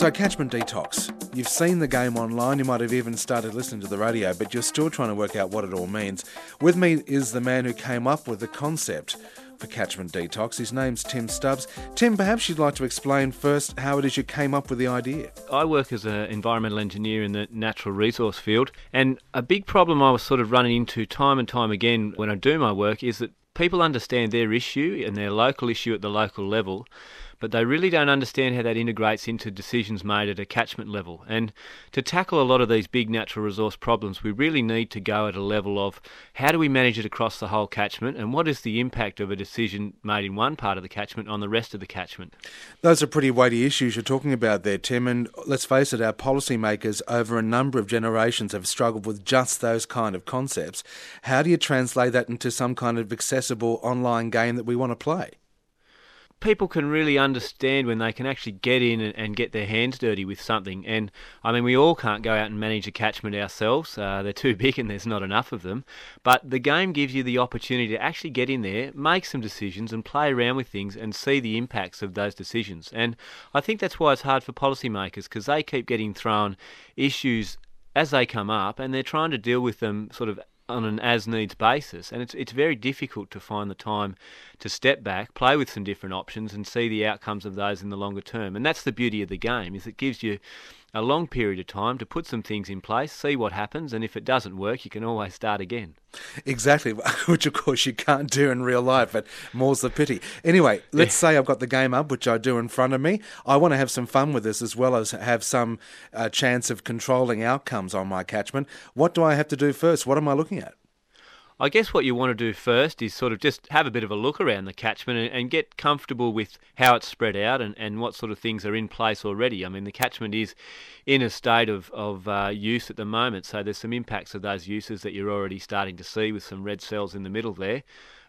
So, catchment detox. You've seen the game online, you might have even started listening to the radio, but you're still trying to work out what it all means. With me is the man who came up with the concept for catchment detox. His name's Tim Stubbs. Tim, perhaps you'd like to explain first how it is you came up with the idea. I work as an environmental engineer in the natural resource field, and a big problem I was sort of running into time and time again when I do my work is that people understand their issue and their local issue at the local level, but they really don't understand how that integrates into decisions made at a catchment level. And to tackle a lot of these big natural resource problems, we really need to go at a level of how do we manage it across the whole catchment and what is the impact of a decision made in one part of the catchment on the rest of the catchment. Those are pretty weighty issues you're talking about there, Tim, and let's face it, our policymakers over a number of generations have struggled with just those kind of concepts. How do you translate that into some kind of accessible online game that we want to play? People can really understand when they can actually get in and, and, get their hands dirty with something. And I mean, we all can't go out and manage a catchment ourselves. Uh, they're too big and there's not enough of them. But the game gives you the opportunity to actually get in there, make some decisions, and play around with things and see the impacts of those decisions. And I think that's why it's hard for policymakers because they keep getting thrown issues as they come up and they're trying to deal with them sort of on an as needs basis, and it's it's very difficult to find the time to step back, play with some different options, and see the outcomes of those in the longer term. And that's the beauty of the game is it gives you a long period of time to put some things in place, see what happens, and if it doesn't work, you can always start again. Exactly, which of course you can't do in real life, but more's the pity. Anyway, let's yeah. say I've got the game up, which I do in front of me. I want to have some fun with this as well as have some uh, chance of controlling outcomes on my catchment. What do I have to do first? What am I looking at? I guess what you want to do first is sort of just have a bit of a look around the catchment and, and, get comfortable with how it's spread out and, and what sort of things are in place already. I mean, the catchment is in a state of, of uh, use at the moment, so there's some impacts of those uses that you're already starting to see with some red cells in the middle there.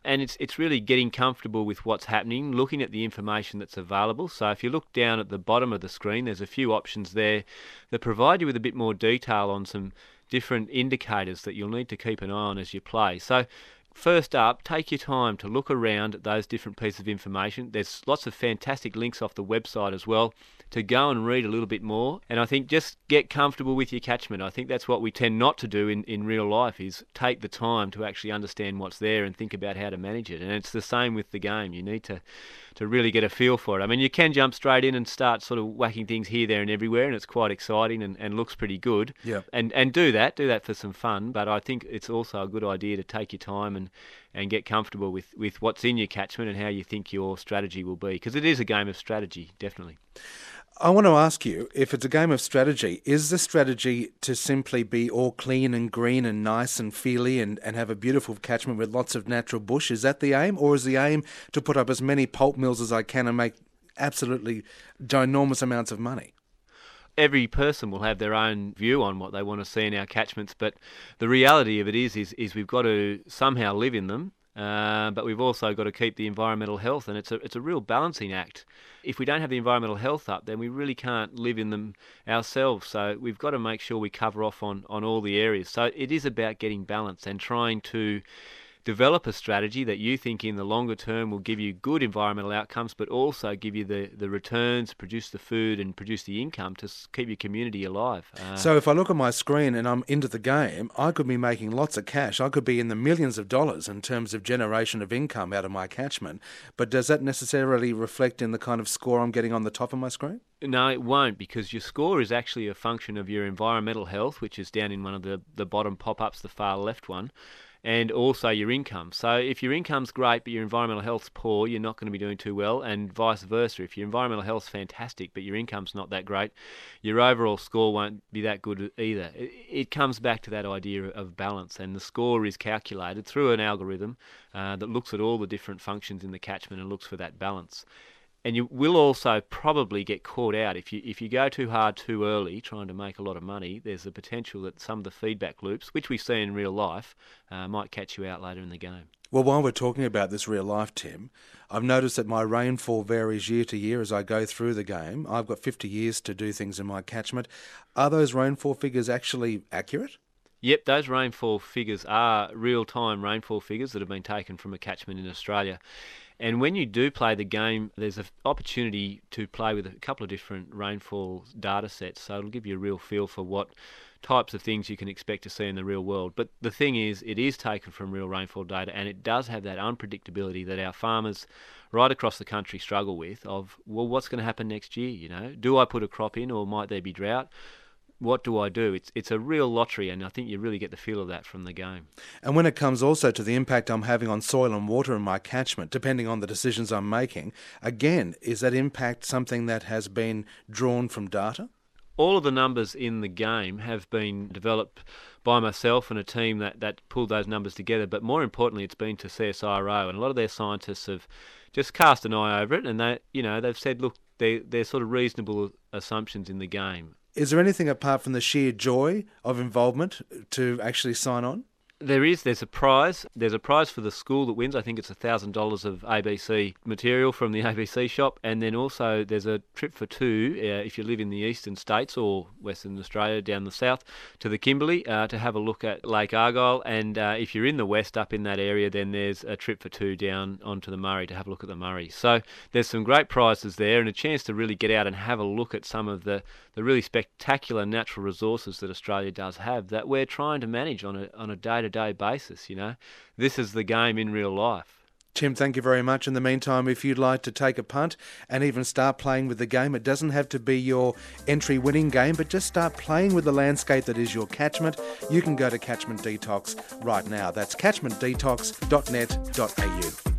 And it's it's really getting comfortable with what's happening, looking at the information that's available. So if you look down at the bottom of the screen, there's a few options there that provide you with a bit more detail on some different indicators that you'll need to keep an eye on as you play. So, first up, take your time to look around at those different pieces of information. There's lots of fantastic links off the website as well to go and read a little bit more. And I think just get comfortable with your catchment. I think that's what we tend not to do in, in real life is take the time to actually understand what's there and think about how to manage it. And it's the same with the game. You need to to really get a feel for it. I mean, you can jump straight in and start sort of whacking things here, there, and everywhere, and it's quite exciting and, and looks pretty good. Yeah. And and do that, do that for some fun. But I think it's also a good idea to take your time and and get comfortable with with what's in your catchment and how you think your strategy will be, because it is a game of strategy, definitely. I want to ask you if it's a game of strategy, is the strategy to simply be all clean and green and nice and feely and, and have a beautiful catchment with lots of natural bush? Is that the aim? Or is the aim to put up as many pulp mills as I can and make absolutely ginormous amounts of money? Every person will have their own view on what they want to see in our catchments, but the reality of it is, is, is we've got to somehow live in them uh, but we've also got to keep the environmental health, and it's a it's a real balancing act. If we don't have the environmental health up, then we really can't live in them ourselves. So we've got to make sure we cover off on, on all the areas. So it is about getting balance and trying to develop a strategy that you think in the longer term will give you good environmental outcomes, but also give you the, the returns, produce the food, and produce the income to keep your community alive. Uh, so if I look at my screen and I'm into the game, I could be making lots of cash. I could be in the millions of dollars in terms of generation of income out of my catchment. But does that necessarily reflect in the kind of score I'm getting on the top of my screen? No, it won't because your score is actually a function of your environmental health, which is down in one of the, the bottom pop ups, the far left one and also your income. So if your income's great but your environmental health's poor, you're not going to be doing too well, and vice versa. If your environmental health's fantastic but your income's not that great, your overall score won't be that good either. It, comes back to that idea of balance, and the score is calculated through an algorithm uh, that looks at all the different functions in the catchment and looks for that balance and you will also probably get caught out. If you if you go too hard too early trying to make a lot of money there's a potential that some of the feedback loops which we see in real life uh, might catch you out later in the game. Well while we're talking about this real life tim i've noticed that my rainfall varies year to year as i go through the game. I've got 50 years to do things in my catchment. Are those rainfall figures actually accurate Yep, those rainfall figures are real time rainfall figures that have been taken from a catchment in Australia. And when you do play the game, there's an opportunity to play with a couple of different rainfall data sets. So it'll give you a real feel for what types of things you can expect to see in the real world. But the thing is, it is taken from real rainfall data and it does have that unpredictability that our farmers right across the country struggle with of, well, what's going to happen next year? You know, do I put a crop in or might there be drought? What do I do? It's it's a real lottery, and I think you really get the feel of that from the game. And when it comes also to the impact I'm having on soil and water in my catchment, depending on the decisions I'm making, again, is that impact something that has been drawn from data? All of the numbers in the game have been developed by myself and a team that, that pulled those numbers together, but more importantly, it's been to CSIRO, and a lot of their scientists have just cast an eye over it, and they, you know, they've said, look, they're, they're sort of reasonable assumptions in the game is there anything apart from the sheer joy of involvement to actually sign on? There is. There's a prize. There's a prize for the school that wins. I think it's thousand dollars of ABC material from the ABC shop, and then also there's a trip for two uh, if you live in the eastern states or Western Australia down the south to the Kimberley uh, to have a look at Lake Argyle, and uh, if you're in the west up in that area, then there's a trip for two down onto the Murray to have a look at the Murray. So there's some great prizes there, and a chance to really get out and have a look at some of the the really spectacular natural resources that Australia does have that we're trying to manage on a on a day to day basis. You know, this is the game in real life. Tim, thank you very much. In the meantime, if you'd like to take a punt and even start playing with the game, it doesn't have to be your entry winning game, but just start playing with the landscape that is your catchment. You can go to Catchment Detox right now. That's catchmentdetox.net.au.